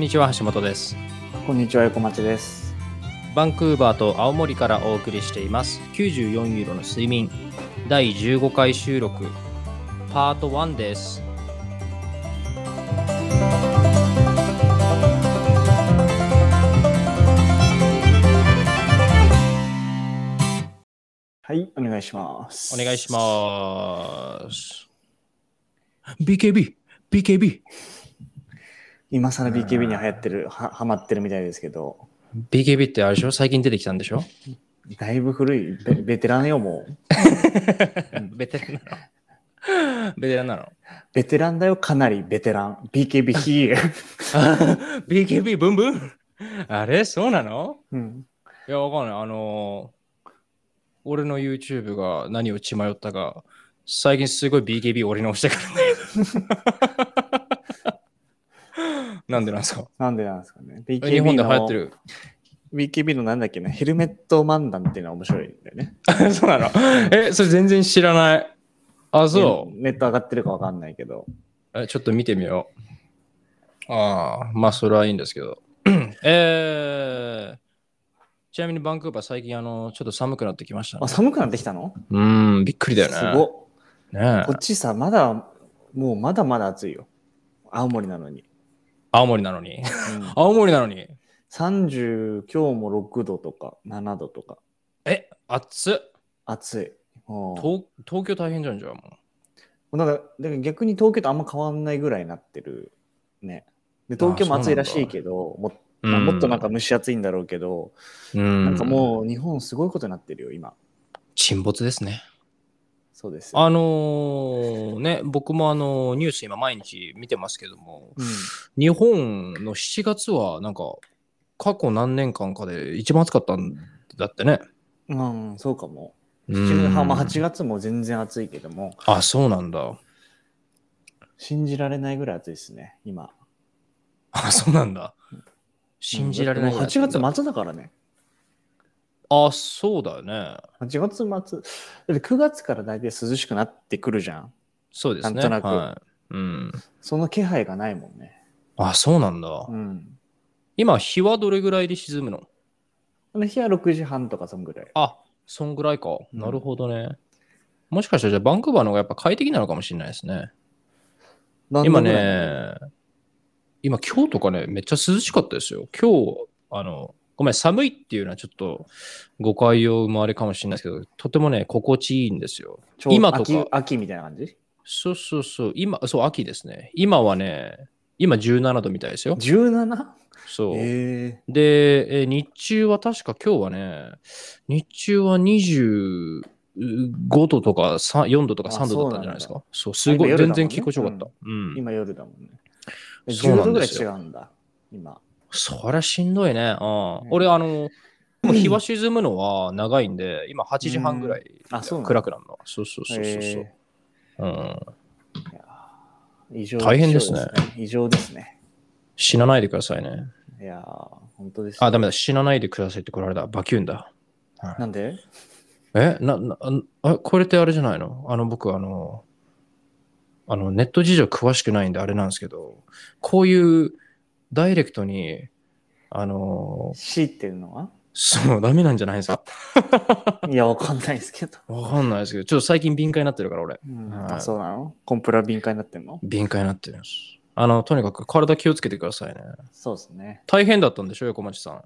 んにちは橋本です。こんにちは横町です。バンクーバーと青森からお送りしています。94ユーロの睡眠。第15回収録。パート1です。はいお願いします。お願いします。BKB BKB 今更 BKB に流行ってるははまってるみたいですけど。BKB ってあれでしょ？最近出てきたんでしょ？だいぶ古い。ベベテランよもう。ベテランなの？ベテランなの？ベテランだよかなりベテラン。BKB ヒー BKB ブンブン？あれ？そうなの？うん。いや、わかんない。あのー俺の YouTube が何を血迷ったか、最近すごい BKB 俺に押してくるんだけど。なんでなんですか？なんでなんですかね日本で流行ってる？BKB のなんだっけなヘルメット漫談っていうのは面白いんだよね そうなの？え、それ全然知らない。あ、そう。ネット上がってるかわかんないけどえちょっと見てみよう。ああ、まあそれはいいんですけど。えー、ちなみにバンクーバー最近あの、ちょっと寒くなってきましたねあ。寒くなってきたの？うーん、びっくりだよね。すごっねこっちさまだもうまだまだ暑いよ青森なのに、青森なのに。うん青森なのに。30今日も6度とか7度とかえ、暑っ。暑い東東京大変じゃんじゃあもう。だからだから逆に東京とあんま変わんないぐらいになってるねで東京も暑いらしいけども,、まあもっとなんか蒸し暑いんだろうけど、うん、なんかもう日本すごいことになってるよ今沈没ですね。そうですよあのーね、僕もあのーニュース今毎日見てますけども、うん日本の7月はなんか過去何年間かで一番暑かったんだってね。うん、そうかも。うん7まあ、8月も全然暑いけども、あ、そうなんだ。信じられないぐらい暑いですね、今。あ、そうなんだ。信じられないもうぐらい暑いんだ。8月末だからね。あ、そうだよね。8月末。だって9月から大体涼しくなってくるじゃん。そうですね。なんとなくはい。うん。その気配がないもんね。あ、そうなんだ。うん。今、日はどれぐらいで沈むの？日は6時半とかそんぐらい。あ、そんぐらいか。うんなるほどね。もしかしたらじゃあバンクーバーの方がやっぱ快適なのかもしれないですね。今ね、今今日とかね、めっちゃ涼しかったですよ。今日、あの、ごめん、寒いっていうのはちょっと誤解を生まれかもしれないですけど、とてもね、心地いいんですよ。今とか秋秋みたいな感じ？そうそうそう、今、そう、秋ですね。今はね、今17度みたいですよ。?17? そう。えで、えー日中は確か今日はね、日中は25度とか3 4度とかあ3度だったんじゃないですか。そう、すごい、ね全然気持ちよかった。うんー、今夜だもんね。そう10度ぐらい違うんだ、今。そりゃしんどいね。うんね俺、あの、もう日は沈むのは長いんで、今8時半ぐらいうんあそう暗くなるの。そうそうそうそうそう。ん、異常大変ですね異常ですね。死なないでくださいね。いやー本当ですよ。あ、ダメだ。死なないでくださいってこられた。バキューンだ。なんで？え？ななあこれってあれじゃないの？あの僕あのあのネット事情詳しくないんであれなんですけどこういうダイレクトにあの ?C っていうのは？そうダメなんじゃないですか？いや、わかんないですけど。わかんないですけどちょっと最近敏感になってるから俺。うん。はい。あ、そうなの？コンプラ敏感になってんの？敏感になってるんですあのとにかく体気をつけてくださいね。そうですね。大変だったんでしょ？横町さん。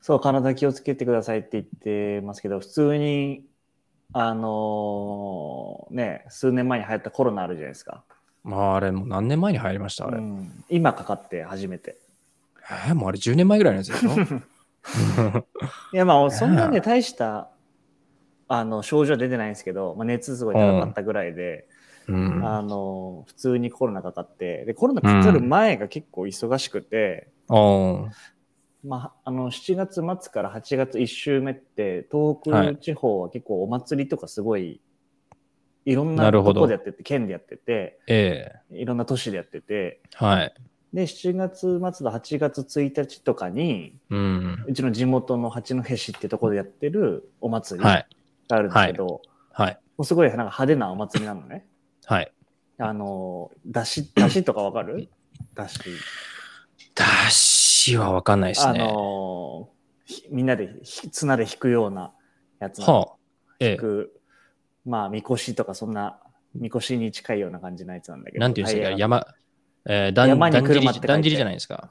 そう、体気をつけてくださいって言ってますけど、普通に、あのーね、数年前に流行ったコロナあるじゃないですか。まああれもう何年前に入りましたあれ、うん。今かかって初めて。えーもうあれ10年前ぐらいのやつでしょ？いや、まあ、そんなね、大した、あの、症状は出てないんですけど、まあ、熱すごい高かったぐらいで、うん。あの、普通にコロナかかって、で、コロナかかる前が結構忙しくて、まあ、あの、7月末から8月1週目って、東はい。北地方は結構お祭りとかすごい、いろんなとこでやってて、県でやってて、えいろんな都市でやってて、えはいで、7月末と8月1日とかに、うんうちの地元の八戸市ってとこでやってるお祭りがはいあるんですけど、はいもうすごいなんか派手なお祭りなのね。はいあの、だし、だしとかわかる？だし。だしはわかんないですあね。のーひみんなでひ綱で引くようなやつはあ。ええ。まあ、みこしとかそんな、みこしに近いような感じのやつなんだけど。なんていうんですか、山、えー、だん山に車ってだんじりじゃないですか。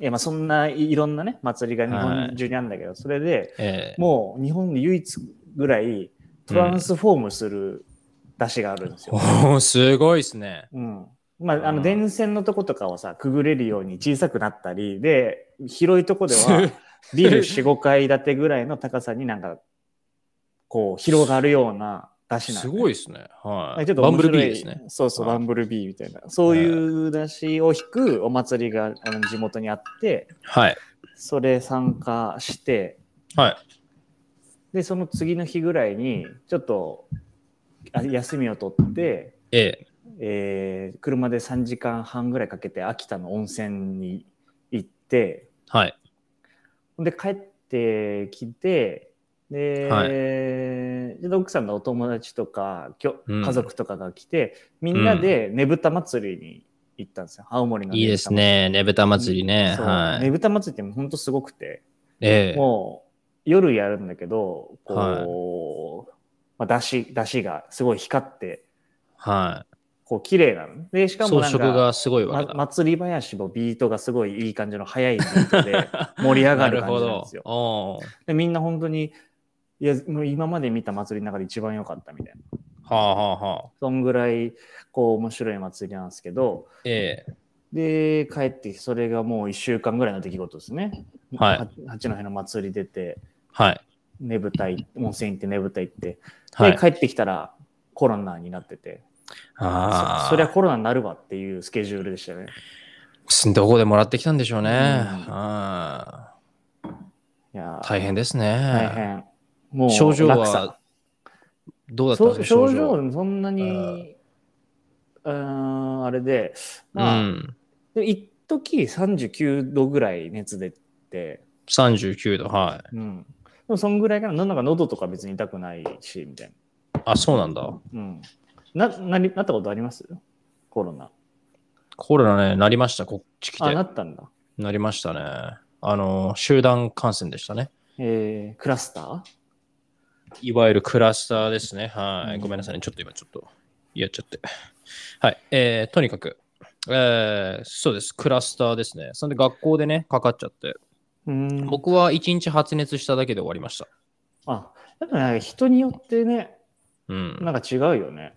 いや、まあ、そんないろんなね、祭りが日本中にあるんだけど、それで、ええもう日本で唯一ぐらいトランスフォームする出汁があるんですよ。おーすごいですね。うん。まあ、あの、うん電線のとことかはさ、くぐれるように小さくなったり、で、広いとこでは、ビル4、5階建てぐらいの高さになんか、こう、広がるような出汁なんすごいですね。はい。ちょっとバンブルビーですね。そうそう、はいバンブルビーみたいな。そういう出汁を引くお祭りがあの地元にあって、はい。それ参加して、はい。で、その次の日ぐらいに、ちょっとあ休みを取って、ええ。えー車で3時間半ぐらいかけて秋田の温泉に行って、はい。で、帰ってきて、で、はいで奥さんのお友達とかきょうん家族とかが来て、みんなでねぶた祭りに行ったんですよ。青森のいいですね。ねぶた祭りね。はい。ねぶた祭りって本当すごくて、ええ。もう夜やるんだけど、こう、まあ、出汁、出汁がすごい光って、はこう綺麗なの。で、しい。かもなんか、装飾がすごいわまけだ。祭り林もビートがすごいいい感じの速いビートで盛り上がる感じなんですよ。でみんな本当に、いや、もう今まで見た祭りの中で一番良かったみたいな。はあはあはあ。そんぐらい、こう、面白い祭りなんですけど、ええ。で、帰ってきて、それがもう1週間ぐらいの出来事ですね。はいは八戸の祭り出て、はい。ねぶたい、温泉行ってねぶた行って、で、はい。帰ってきたらコロナになってて、ああ。そそりゃコロナになるわっていうスケジュールでしたね。どこでもらってきたんでしょうね。うんあいや大変ですね。大変。もう症状はどうだったんそですか症状そんなに、うーん、あれで、うまあ、ん。で一時39度ぐらい熱出て、39度、はい。うん。でもそんぐらいかな、なんか喉とか別に痛くないし、みたいあ、そうなんだ。な。うん。な、なりなったことあります？コロナ。コロナね、なりました、こっち来あ、て。ななったんだ。りましたね。あの、集団感染でしたね。えー、クラスター？いわゆるクラスターですね。はい。うんごめんなさいね。ちょっと今ちょっとやっちゃって。はい。えー、とにかく、えー、そうです。クラスターですね。そんで学校でね、かかっちゃって。うん。僕は1日発熱しただけで終わりました。あ、だからね人によってね、うん。なんか違うよね。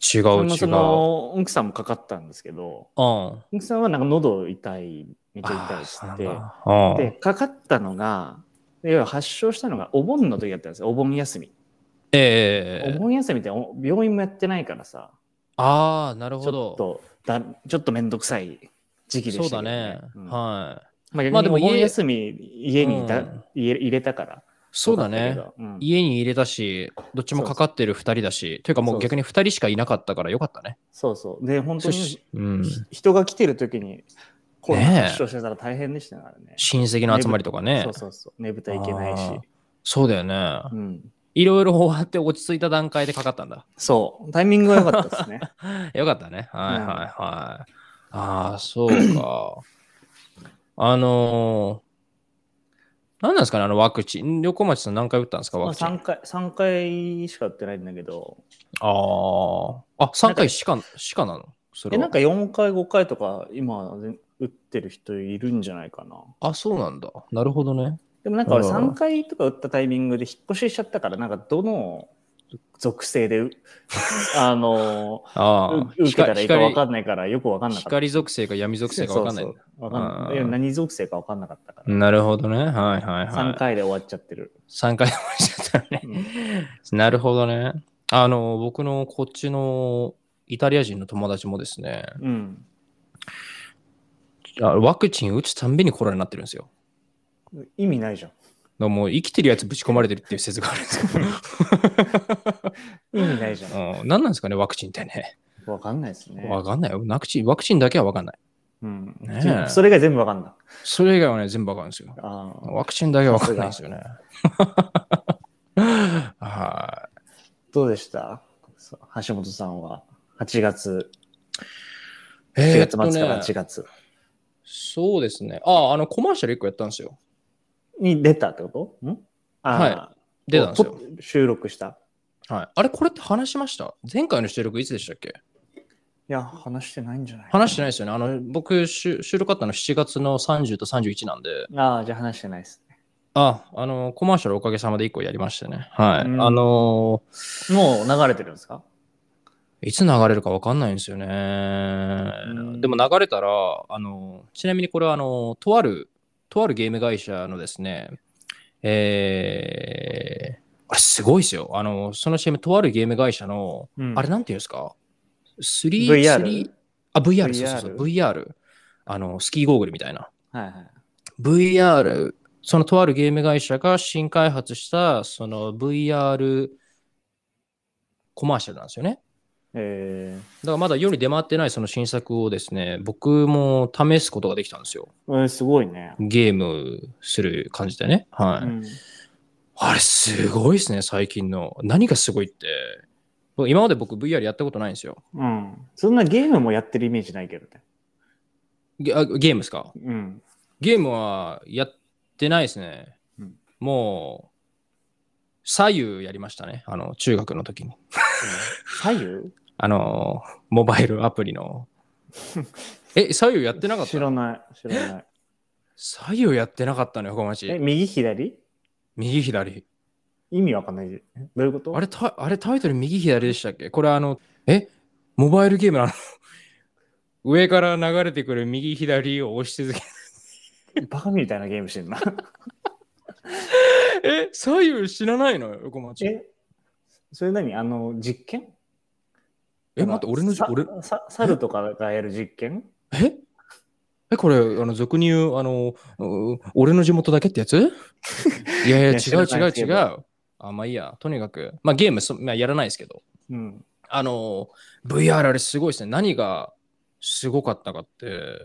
違うそのそ違う。の奥さんもかかったんですけど、うん。奥さんはなんか喉痛い、めっちゃ痛いっつって。あで、かかったのが、要は発症したのがお盆の時だったんですよ、お盆休み。ええお盆休みってお病院もやってないからさ、ああ、なるちょっほど。とだちょっとめんどくさい時期でそうしたけど、だね。うんはい。まあ、まあでも家休み家にいた、うん入れ入れたから。そうだね。うん家に入れたし、どっちもかかってる2人だし、というかもそうう逆に2人しかいなかったからよかったね。そうそう。で、本当にうん、人が来てる時にコロナ発症してたら大変でしたからね。親戚の集まりとかねそう。そうそう。ねぶた行けないし。そうだよねう。ん。いろいろ終わって落ち着いた段階でかかったんだ。そう。タイミングが良かったですね。よかったね。はいうんはいはい。ああ、そうか。あのー、何なんですかね、あのワクチン。横町さん何回打ったんですか、まあ、ワクチン？3回、三回しか打ってないんだけど、ああ。あ、3回しか、しかなの？それえ、はなんか4回、5回とか今打ってる人いるんじゃないかな。あ、そうなんだ。なるほどね。でもなんか俺うん3回とか打ったタイミングで引っ越ししちゃったから、なんかどの属性で、あのあ受けたらいいか分かんんないからよく分かんなかった。光属性か闇属性か分かんない。そうそうわかんない何属性か分かんなかったから。なるほどね。はいはいはい。3回で終わっちゃってる。3回もしちゃったね。なるほどね。あの、僕のこっちのイタリア人の友達もですね、うん。あワクチン打つたんびにコロナになってるんですよ。意味ないじゃん。だもう生きてるやつぶち込まれてるっていう説があるんですよ。意味ないじゃん。うん何なんですかね、ワクチンってね。分かんないですね。わかんないよ。ワクチン、ワクチンだけはわかんない。うんそれが全部分かんない。それ以外はね、全部わかるんですよ。ワクチンだけはわかんないですよね。はどうでした？橋本さんは8月、い。4えーっと月末からね8月。そうですね。あ、あの、コマーシャル1個やったんですよ。に出たってこと？ん？あは出たんですよ。と収録した。はい。あれ、これって話しました？前回の収録いつでしたっけ？いや、話してないんじゃない話してないですよね。あの、僕、収収録あったの7月の30と31なんで、ああ、じゃあ話してないですね。あ、あの、コマーシャルおかげさまで1個やりましたね。はい。うんあのもう流れてるんですか？いつ流れるか分かんないんですよね。んでも流れたら、あの、ちなみにこれは、あの、とある、とあるゲーム会社のですね、えー、あれすごいですよ。あの、その CM、とあるゲーム会社の、うんあれなんていうんですか ?3、VR 3あ、VR、そうそうそう、VR。あの、スキーゴーグルみたいな。はいはい。VR、そのとあるゲーム会社が新開発した、その VR コマーシャルなんですよね。えだからまだ世に出回ってないその新作をですね、僕も試すことができたんですよ。ー、えーすごいね。ゲームする感じでね。はい。うんあれすごいですね、最近の。何がすごいって。今まで僕 VR やったことないんですよ。うん。そんなゲームもやってるイメージないけどね。ゲあゲームですか？うん。ゲームはやってないですね。うんもう、左右やりましたね。あの、中学の時に。左右？あの、モバイルアプリの。え、左右やってなかった？知らない。知らない。左右やってなかったのよ、横え、町。右左？右左。意味わかんない。え？どういうこと？あれタ、あれタイトル右左でしたっけ？これあの、え？モバイルゲームなの？上から流れてくる右左を押し続け バカみたいなゲームしてんな。え、左右知らないのよ、横町。え、え、それ何？あの、実験？待って、俺の俺、さ猿とかがやる実験？え？え、これ、あの、俗に言う、あの、う俺の地元だけってやつ？いやいや、違う違う違う。あ、まあいいや、とにかく。まあゲームそ、まあ、やらないですけど。うん。あの、VR あれすごいですね。何がすごかったかって、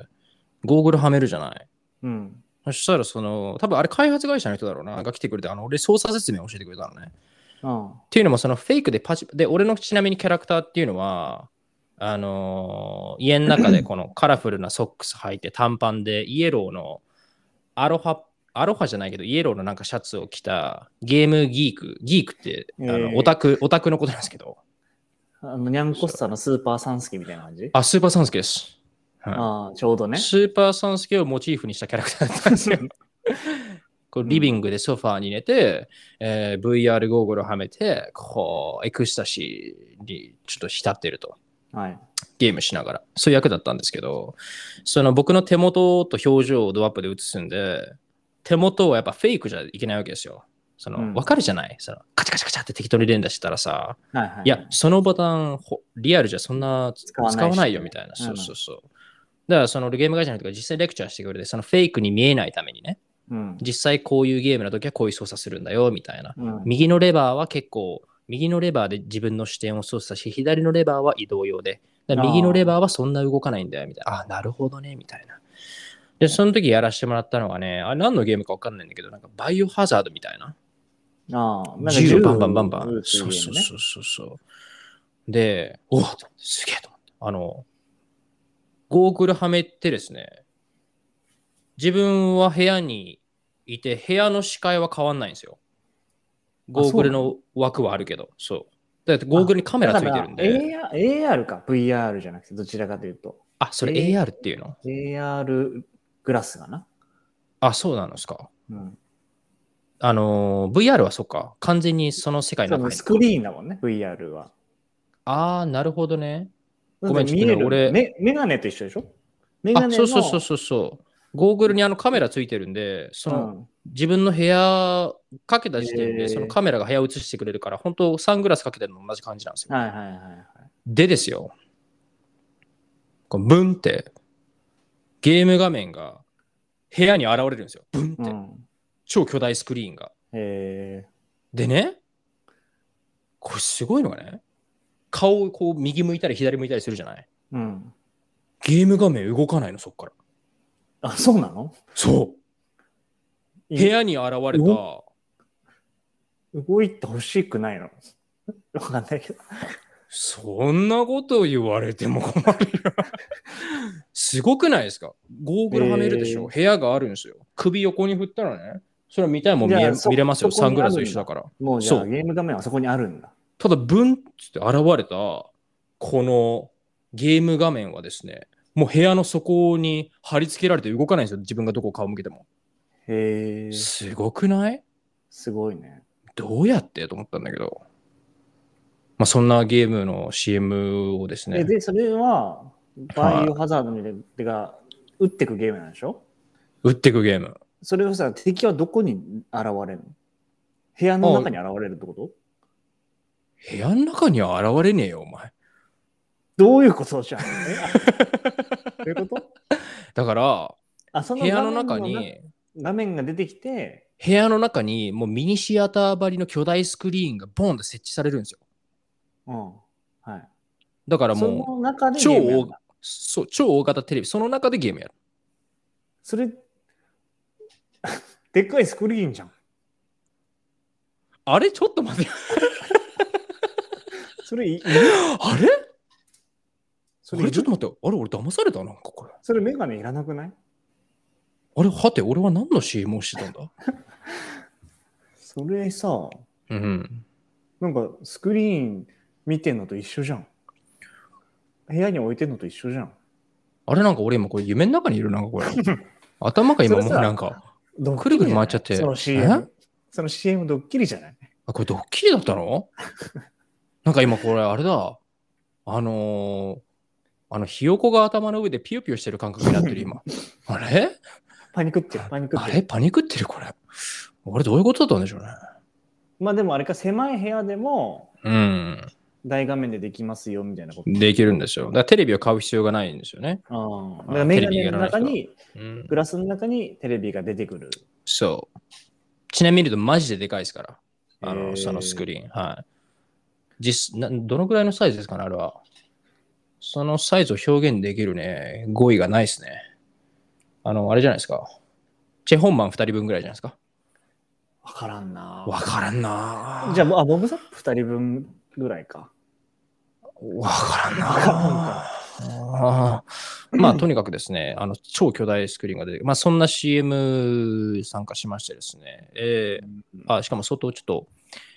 ゴーグルはめるじゃない。うん。そしたら、その、多分あれ開発会社の人だろうな、が来てくれて、あの、俺操作説明を教えてくれたのね。うん。っていうのも、そのフェイクでパチ、で、俺のちなみにキャラクターっていうのは、あのー家の中でこのカラフルなソックス履いて短パンでイエローのアロハ、アロハじゃないけどイエローのなんかシャツを着たゲーム geek、geek ってあえーのオタク、オタクのことなんですけど、あの、ニャンコスタのスーパーサンスケみたいな感じ？あ、スーパーサンスケです。はいああ、ちょうどね。スーパーサンスケをモチーフにしたキャラクターだったんですよ。こうリビングでソファーに寝て、えー VR ゴーグルをはめて、こう、エクスタシーにちょっと浸ってると。はい。ゲームしながら。そういう役だったんですけど、その僕の手元と表情をドアップで映すんで、手元はやっぱフェイクじゃいけないわけですよ。その、うんわかるじゃない？そのカチャカチャカチャって適当に連打したらさ、はいはい。いや、そのボタン、ほリアルじゃそんな使わないよみたいな。うんそうそうそう。だから、そのゲーム会社の人が実際レクチャーしてくれて、そのフェイクに見えないためにね、うん。実際こういうゲームの時はこういう操作するんだよみたいな。うん。右のレバーは結構、右のレバーで自分の視点を操作し、左のレバーは移動用で、右のレバーはそんな動かないんだよみたいな。あなるほどね、みたいな。で、その時やらせてもらったのがね、あれ何のゲームか分かんないんだけど、なんかバイオハザードみたいな。ああ、銃をバンバンバンバン。ねそうそうそうそうそう。で、おおすげえと思って。あの、ゴーグルはめてですね、自分は部屋にいて、部屋の視界は変わんないんですよ。ゴーグルの枠はあるけど、そう。だってゴーグルにカメラついてるんで、AR, AR か VR じゃなくてどちらかというとあ、それ AR っていうの？AR グラスかな、あ、そうなんですか。うん、あのー、VR はそっか。完全にその世界の中にスクリーンだもんね VR はああ、なるほどね。ごめんちょっとね俺メメガネと一緒でしょ？メガあ、ネのそうそうそうそうそう。ゴーグルにあのカメラついてるんで、その、うん。自分の部屋かけた時点でそのカメラが部屋を映してくれるから、本当サングラスかけてるのと同じ感じなんですよ。はいはいはいはい。でですよ、こうブンってゲーム画面が部屋に現れるんですよ。ブンって、うん。超巨大スクリーンが。えでね、これすごいのがね、顔をこう右向いたり左向いたりするじゃない。ーうん、ゲーム画面動かないの、そっから。あそうなの？そう。部屋に現れた動いてほしくないの？わかんないけどそんなこと言われても困るよ。すごくないですか？ゴーグルはめるでしょ、えー部屋があるんですよ。首横に振ったらね、それは見たいもん見えじゃあそ見れますよ。そこにサングラスと一緒だから。もうじゃそうあゲーム画面はそこにあるんだ。ただ、ブンって現れた、このゲーム画面はですね、もう部屋の底に貼り付けられて動かないんですよ。自分がどこ顔向けても。へえ、すごくない？すごいね。どうやって？と思ったんだけど。まあ、そんなゲームの CM をですね。えで、それは、バイオハザードにてか、撃ってくゲームなんでしょ？打ってくゲーム。それをさ、敵はどこに現れるの？部屋の中に現れるってこと？部屋の中には現れねえよ、お前。どういうことじゃん。え どういうこと？だから、あ、その部屋の中に、画面が出てきて、部屋の中にもうミニシアター張りの巨大スクリーンがボンと設置されるんですよ。うん。はい。だからそもう、の中で超ゲームやるんだそう超大型テレビ、その中でゲームやる。それ、でっかいスクリーンじゃん。あれ？ちょっと待って。それい、あれ？そあれちょっと待って。あれ俺騙された？なんかこれ。それメガネいらなくない？あれはて、俺は何の CM をしてたんだ？それさ、うん。なんかスクリーン見てんのと一緒じゃん。部屋に置いてんのと一緒じゃん。あれなんか俺今これ夢の中にいるなんかこれ。頭が今もうなんか、くるくる回っちゃってそのえ？CM。その CM ドッキリじゃない？あ、これドッキリだったの？なんか今これあれだ。あのー、あの、ひよこが頭の上でピヨピヨしてる感覚になってる今。あれ？パニクってる、パニクっあてる。れ？パニクってるこれ。あれどういうことだったんでしょうね。まあでもあれか、狭い部屋でもうん。大画面でできますよみたいなこと。できるんですよ。だからテレビを買う必要がないんですよね。ああだからメガネの中に、うん、グラスの中にテレビが出てくる。そう。ちなみに言うとマジででかいですから。あの、そのスクリーン。はい。実な、どのぐらいのサイズですかね、あれは。そのサイズを表現できるね、語彙がないですね。あの、あれじゃないですか。チェホンマン2人分ぐらいじゃないですか。わからんな。わからんなじゃあ、あボブサップ2人分ぐらいか。わからんなわからんか。あーまあ、とにかくですね、あの、超巨大スクリーンが出て、まあ、そんな CM 参加しましてですね、えーあ、しかも相当ちょっと、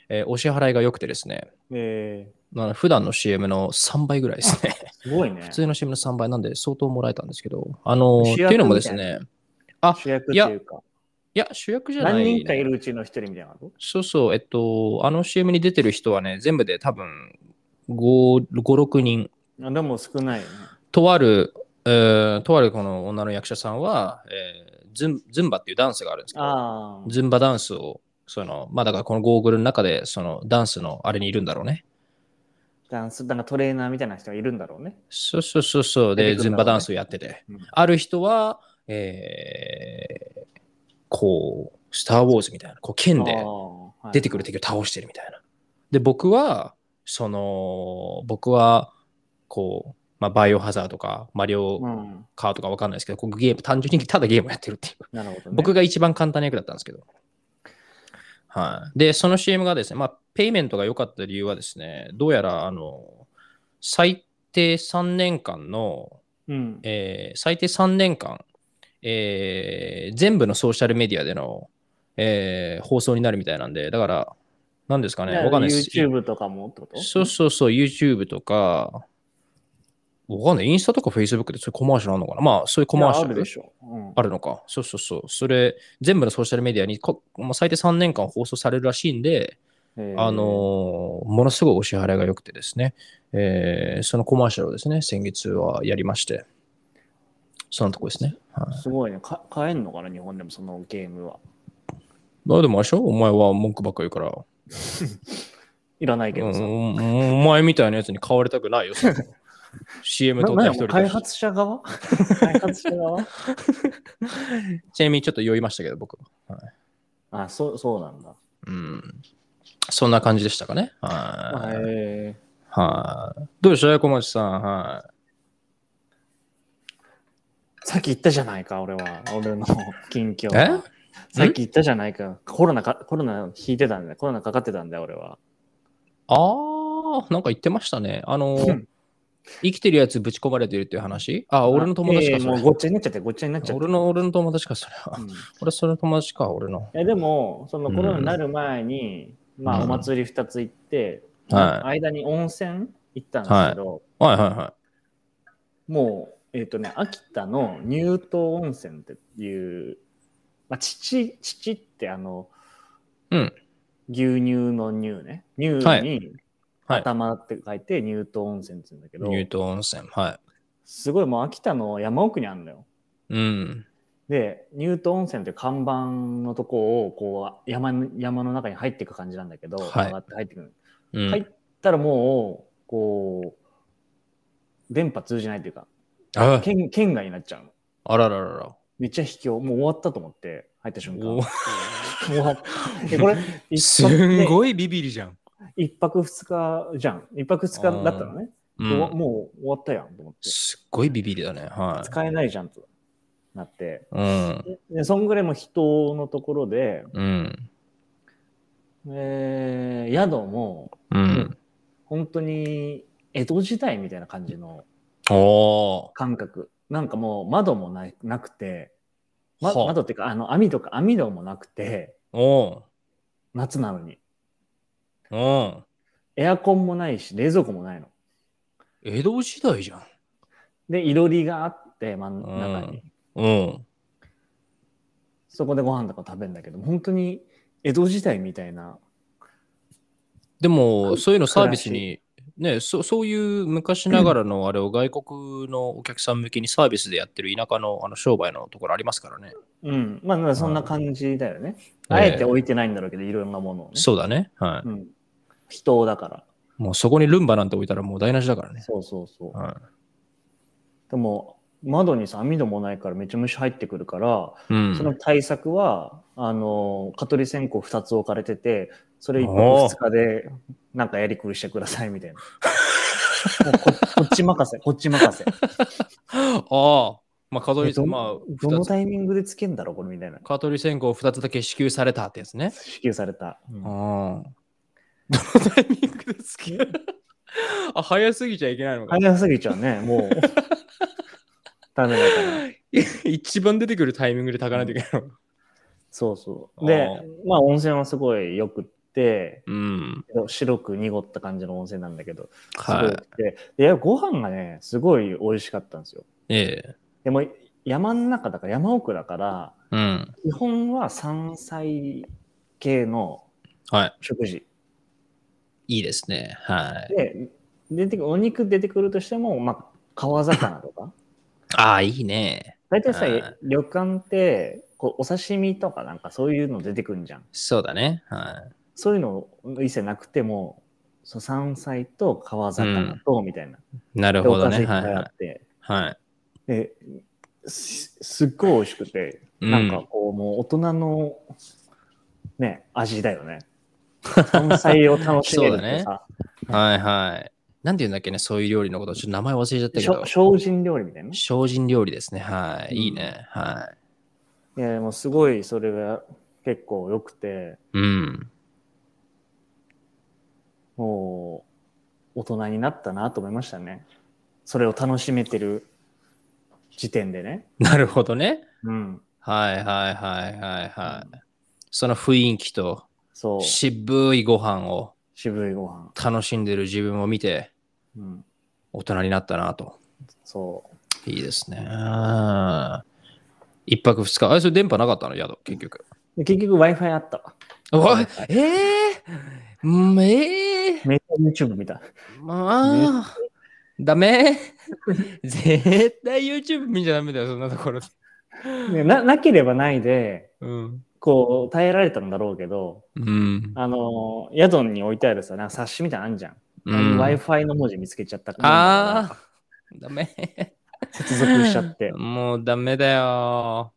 えーお支払いが良くてですね、えまあ普段の CM の3倍ぐらいですね。ー、すごいね普。通の CM の3倍なんで相当もらえたんですけど、あの、っていうのもですね、あ主役っていうか、いや、主役じゃない、何人かいるうちの一人みたいなこと？そうそう、えっと、あの CM に出てる人はね、全部で多分5、5 6人、あでも少ないよね。とある、えーとあるこの女の役者さんは、えーズンズンバっていうダンスがあるんですけど、ああ。ズンバダンスを、その、まあだからこのゴーグルの中で、そのダンスのあれにいるんだろうね。ダンス、なんかトレーナーみたいな人がいるんだろうね。そうそうそうそう。で、ねズンバダンスをやってて。うんある人は、えーこう、スター・ウォーズみたいな、こう剣で出てくる敵を倒してるみたいな。で、僕は、その、僕は、こう、まあ、バイオハザードとか、マリオうん。カーとかわかんないですけど、ここゲーム、単純にただゲームをやってるっていう。なるほど、ね。僕が一番簡単な役だったんですけど。はい。で、その CM がですね、まあ、ペイメントが良かった理由はですね、どうやら、あの、最低3年間の、うん。えー最低3年間、えー全部のソーシャルメディアでの、えー放送になるみたいなんで、だから、何ですかね、わかんないです。YouTube とかもそうそうそう、YouTube とか、わかんない、インスタとか Facebook でそういうコマーシャルあるのかな？まあ、そういうコマーシャルあるでしょ。うん、あるのか。そうそうそう。それ、全部のソーシャルメディアにこ、まあ、最低3年間放送されるらしいんで、えーあのーものすごいお支払いが良くてですね、えーそのコマーシャルをですね、先月はやりまして、そのとこですね。はいすごいね。か買えんのかな、日本でもそのゲームは。まあでもあれでしょ？お前は文句ばっかり言うから、いらないけどさ。うんお前みたいなやつに買われたくないよ、CM 撮った一人開発者側？開発者側？ちなみにちょっと酔いましたけど、僕は。はいあ、そう、そうなんだ。うん。そんな感じでしたかね。はい。へはい。どうでしょう、小町さん。はい。さっき言ったじゃないか、俺は。俺の近況え？は。さっき言ったじゃないか。コロナか、コロナ引いてたんだよ。コロナかかってたんだよ、俺は。ああ、なんか言ってましたね。あのうん、生きてるやつぶち込まれてるっていう話？あ、俺の友達か、それええもうごっちゃになっちゃって、ごっちゃになっちゃって。俺の、俺の友達か、それは。うん俺、それの友達か、俺の。えでも、そのコロナになる前に、まあ、うんお祭り2つ行って、はい間に温泉行ったんですけど、はいはいはもう、えっ、とね、秋田の乳頭温泉っていう、まあ、乳、乳ってあの、うん牛乳の乳ね。乳はいにはい頭って書いて乳頭温泉って言うんだけい。ど、乳頭温泉。はすごいもう秋田の山奥にあるのよ。い。うん。で、乳頭温泉って看板のとこをこう山の山の中に入っていく感じなんだけど、はい上がって入っていくのうん、入ったらもう、こう、電波通じないというか、あ県県外になっちゃうの。あらららら。めっちゃ卑怯。もう終わったと思って、入った瞬間。お 終わった。でこれ、一すんごいビビりじゃん。一泊二日じゃん。一泊二日だったのね。うん、もう終わったやんと思って。すっごいビビりだね。はい。使えないじゃんとなって。うん。で、そんぐらいも人のところで、うん。えー宿もうん。本当に江戸時代みたいな感じの。感覚。なんかもう窓もななくて、ま、はあ窓っていうかあの網とか網戸もなくて。夏なのに。おー。エアコンもないし、冷蔵庫もないの。江戸時代じゃん。で、いろりがあって、真ん中に。うん。そこでご飯とか食べるんだけど、本当に江戸時代みたいな。でも、そういうのサービスに、ね、そそういう昔ながらのあれを外国のお客さん向けにサービスでやってる田舎のあの商売のところありますからね。うん。まあ、まあそんな感じだよね。ええあえて置いてないんだろうけど、いろんなものをね。そうだね。はい。うん。人だから。もうそこにルンバなんて置いたらもう台無しだからね。そうそうそう。はでも、窓にさ、網戸もないからめっちゃ虫入ってくるから、い。うん。その対策は、あの、蚊取り線香2つ置かれてて、それ1おー泊2日でなんかやりくりしてくださいみたいな。ここっち任せ、こっち任せ。ああ。まあ、蚊取り、えどまあ、どのタイミングでつけんだろう、これみたいな。蚊取り線香2つだけ支給されたってやつね。支給された。うんああ。どのタイミングでつけあ、早すぎちゃいけないのか。早すぎちゃうね、もう。ダメだから。一番出てくるタイミングで炊かないといけないの。そうそう。でまあ温泉はすごいよくって、うん。白く濁った感じの温泉なんだけど、すごいはいで、ご飯がね、すごい美味しかったんですよ。ええ。でも山の中だから、山奥だから、うん。基本は山菜系のはい。食事。いいですね。はい。で、出てくお肉出てくるとしても、まあ、川魚とか？ああ、いいね。大体さはい、旅館って、こうお刺身とかなんかそういうの出てくるんじゃん。そうだね。はそういうの一切なくても、そう山菜と川魚とみたいな。い。なるでほどね。はい。はい。ですすっごい美味しくて、うんなんかこう、もう大人のね、味だよね。山菜を楽しめるってさ、はいはい。なんて言うんだっけね、そういう料理のこと、ちょっと名前忘れちゃったけしどょ。精進料理みたいな？ね。精進料理ですね。はい。うんいいね。はいや、もうすごいそれが結構良くて、い。うん。もう大人になったなと思いましたね。それを楽しめてる時点でね。なるほどね。うん。はいはいはいはいはい。その雰囲気とそう。渋いご飯を渋いご飯。楽しんでる自分を見てうん。大人になったなと。そう。いいですね。一泊二日。あれ、それ電波なかったの？宿、結局。で結局 Wi-Fi あったわ。わええー、うんええめっちゃ YouTube 見た。まあ、ダメ？絶対 YouTube 見ちゃダメだよ、そんなところで。ねななければないで、うん。こう、耐えられたんだろうけど、うん。あの、宿に置いてあるさ、なんか冊子みたいなのあんじゃん。うん Wi-Fi の文字見つけちゃったああ、ダメ。接続しちゃって。もうダメだよ。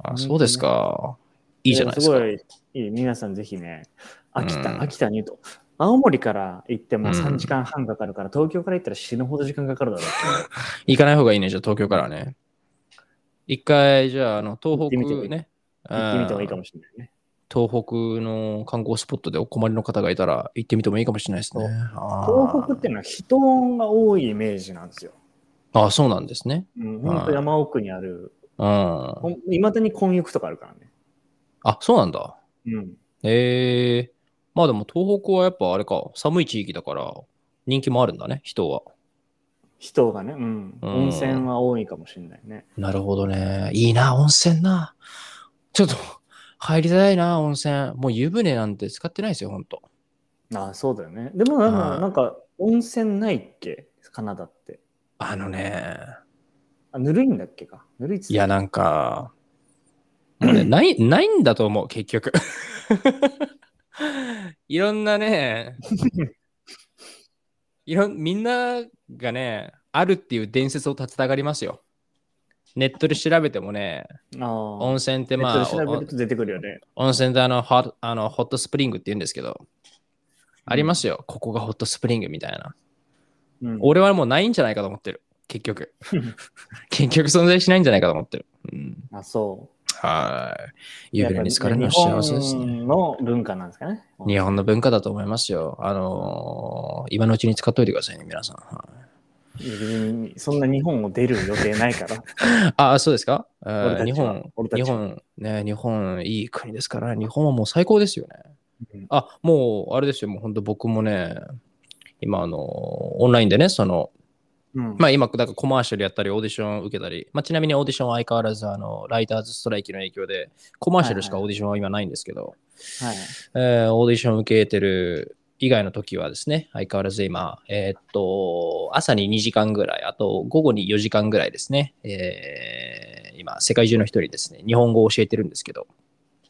あ、そうですか。いいじゃないですか。ごいいい。皆さんぜひね、秋田、うん秋田に言うと、青森から行ってもうん3時間半かかるから、東京から行ったら死ぬほど時間かかるだろう 行かない方がいいね、じゃあ東京からね。一回、じゃあ、あの、東北ね。行ってみてもいいかうんもしれないね。東北の観光スポットでお困りの方がいたら行ってみてもいいかもしれないですね。あー東北っていうのは人が多いイメージなんですよ。あ、そうなんですね。うん、ほんと山奥にある、うん。いまだに混浴とかあるからね。あ、そうなんだ。うん。へえまあでも東北はやっぱあれか、寒い地域だから人気もあるんだね、人は。人がね、うん。うん温泉は多いかもしれないね。なるほどね。いいな、温泉な。ちょっと入りたいな、温泉。もう湯船なんて使ってないですよ、ほんと。ああ、そうだよね。でもなんか、はいなんか温泉ないっけ？カナダって。あのね、あ、ぬるいんだっけか？ぬるいっいや、なんか、もうね、ない、ないんだと思う、結局。いろんなね、いろん、みんながね、あるっていう伝説を立てたがりますよ。ネットで調べてもね。温泉ってまあ、ネットで調べると出てくるよね。温泉であのホッあのホットスプリングって言うんですけど、ありますよ。ここがホットスプリングみたいな。うん、俺はもうないんじゃないかと思ってる。結局。結局存在しないんじゃないかと思ってる。うん、あ、そう。はい。湯船に浸かるのは幸せですね。日本の文化なんですかね。日本の文化だと思いますよ。あのー今のうちに使っといてくださいね、皆さん。はいそんな日本を出る予定ないから。あ、そうですか、日本日本、ね、日本、いい国ですから、日本はもう最高ですよね。うんあ、もう、あれですよ、もう本当僕もね、今、あの、オンラインでね、その、うんまあ今、だからコマーシャルやったり、オーディション受けたり、まあちなみにオーディションは相変わらず、あの、ライターズストライキの影響で、コマーシャルしかオーディションは今ないんですけど、はい。えーオーディション受けてる以外の時はですね、相変わらず今、えーっと、朝に2時間ぐらい、あと午後に4時間ぐらいですね、えー今、世界中の人にですね、日本語を教えてるんですけど、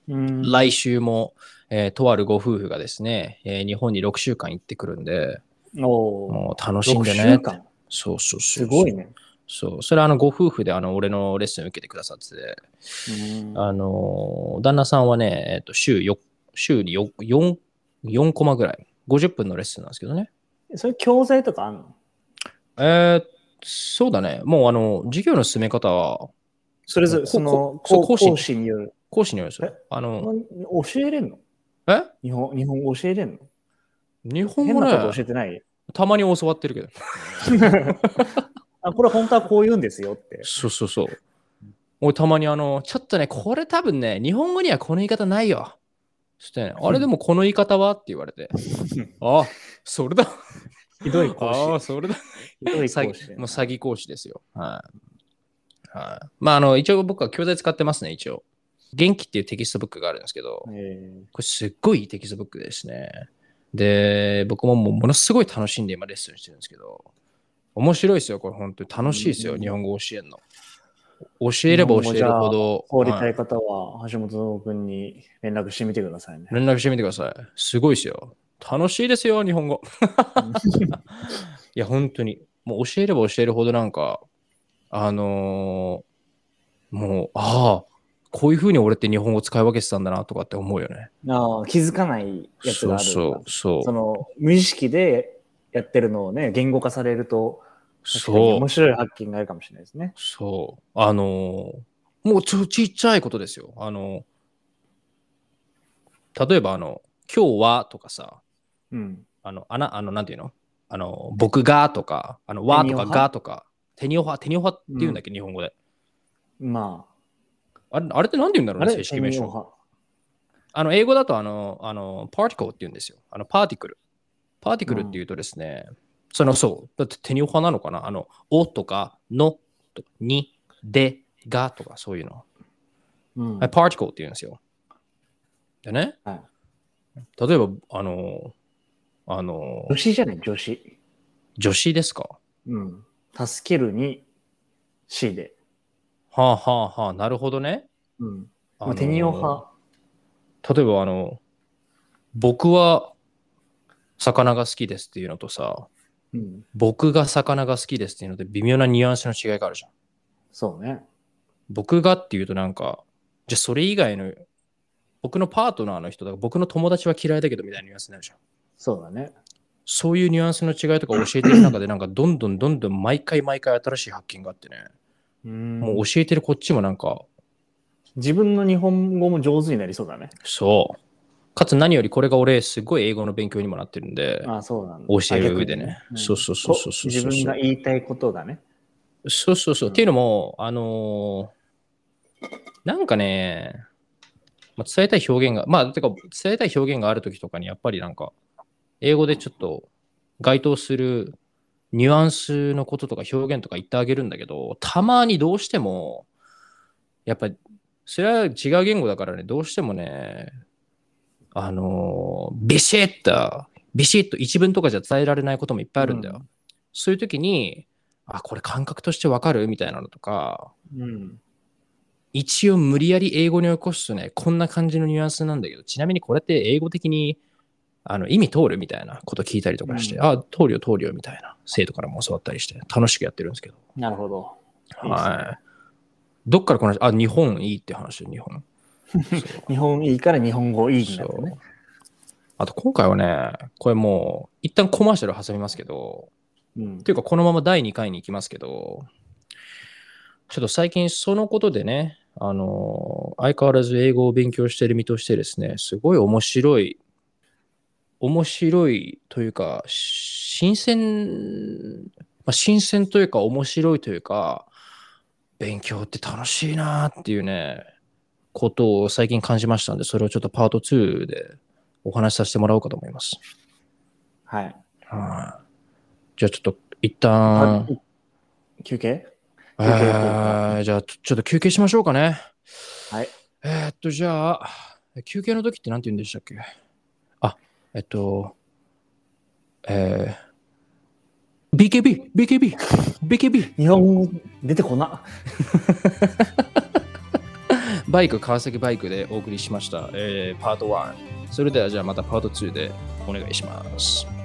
うん来週も、えーとあるご夫婦がですね、えー日本に6週間行ってくるんで、もう楽しんで6ね。そうそうそう。すごい。ね。そう。それはあのご夫婦であの俺のレッスン受けてくださってて、うんあの、旦那さんはね、えっと週よ週に 4, 4, 4コマぐらい、50分のレッスンなんですけどね。それ教材とかあんの？えーそうだね。もうあの、授業の進め方は、それぞれ、こその講師による。講師によるんですよ。あの、教えれんの？え？日本日本語教えれんの？日本語変なこと教ね、えてない？たまに教わってるけど。あ、これ本当はこう言うんですよって。そうそうそう。俺たまにあの、ちょっとね、これ多分ね、日本語にはこの言い方ないよ。そしてね、あれでもこの言い方は？って言われて、あ、それだ。ひどい講師ああ、それだ。ひどい詐講師もう詐欺講師ですよ。はい。はい。まあ、あの、一応僕は教材使ってますね、一応。元気っていうテキストブックがあるんですけど、えこれすっごいいいテキストブックですね。で、僕ももうものすごい楽しんで今レッスンしてるんですけど、面白いですよ、これ本当に楽しいですよ、うん日本語教えるの。教えれば教えるほど、ー、放りたはいい方は橋本君に連絡してみてくださいね。連絡してみてください。すごいですよ。楽しいですよ、日本語。いや、本当に。もう教えれば教えるほどなんか、あのーもう、ああ、こういうふうに俺って日本語使い分けてたんだなとかって思うよね。ああ気づかないやつがあるそうそうそう。その無意識でやってるのをね、言語化されると、そう面。白い発見があるかもしれないですね。そう。あのーもうちょちっちゃいことですよ。あの例えば、あの、今日はとかさ、うん。あの、あな、あの、なんていうの？あの、僕がとか、あの、わとかがとか、テニオハ、テニオハって言うんだっけ、日本語で。まあれ、あれって何て言うんだろあ、うね、正式名称。あの、英語だと、あの、あの、パーティクルって言うんですよ。あの、パーティクル。パーティクルって言うとですね、その、そう、だってテニオハなのかなあの、おとか、の、とかに、で、がとか、そういうの。うんはい、パーティクルって言うんですよ。でね、はい例えば、あの、あの女、子じゃない、女子。女子ですか？うん。助けるに、しで。はあはあはあ、なるほどね。うん。あのまあ、テニオハ。例えば、あの、僕は魚が好きですっていうのとさ、うん。僕が魚が好きですっていうので微妙なニュアンスの違いがあるじゃん。そうね。僕がっていうとなんか、じゃあそれ以外の、僕のパートナーの人だから僕の友達は嫌いだけどみたいなニュアンスになるじゃん。そうだね。そういうニュアンスの違いとか教えてる中でなんかどんどんどんどん毎回毎回新しい発見があってね、うん。もう教えてるこっちもなんか、自分の日本語も上手になりそうだね。そう。かつ何よりこれが俺、すごい英語の勉強にもなってるんで、あそうなんだ。教える上でねそうそうそうそうそう自分が言いたいことがね。そうそうそう。うんっていうのも、あのーなんかね、まあ、伝えたい表現が、まあ、てか、伝えたい表現があるときとかに、やっぱりなんか、英語でちょっと該当するニュアンスのこととか表現とか言ってあげるんだけど、たまにどうしても、やっぱり、それは違う言語だからね、どうしてもね、あのービシッと、ビシッと一文とかじゃ伝えられないこともいっぱいあるんだよ。うんそういう時に、あ、これ感覚としてわかるみたいなのとか、うん。一応無理やり英語に起こすとね、こんな感じのニュアンスなんだけど、ちなみにこれって英語的にあの意味通るみたいなこと聞いたりとかして、うんあ、通るよ通るよみたいな生徒からも教わったりして、楽しくやってるんですけど。なるほど。いいねはい。どっからこの話、あ、日本いいって話、日本。日本いいから日本語いいんだってね。あと今回はね、これもう一旦コマーシャル挟みますけど、うんっていうかこのまま第2回に行きますけど、ちょっと最近そのことでね、あの、相変わらず英語を勉強している身としてですね、すごい面白い、面白いというか、新鮮、まあ、新鮮というか面白いというか、勉強って楽しいなっていうね、ことを最近感じましたんで、それをちょっとパート2でお話しさせてもらおうかと思います。はい。はい。じゃあちょっと一旦、休憩？え休憩じゃあちょちょっと休憩しましょうかね。はい。えーっと、じゃあ、休憩の時って何て言うんでしたっけ？あ、えっと、えー、BKB、BKB、BKB、日本語出てこな。バイク、川崎バイクでお送りしました、えーパート1。それではじゃあまたパート2でお願いします。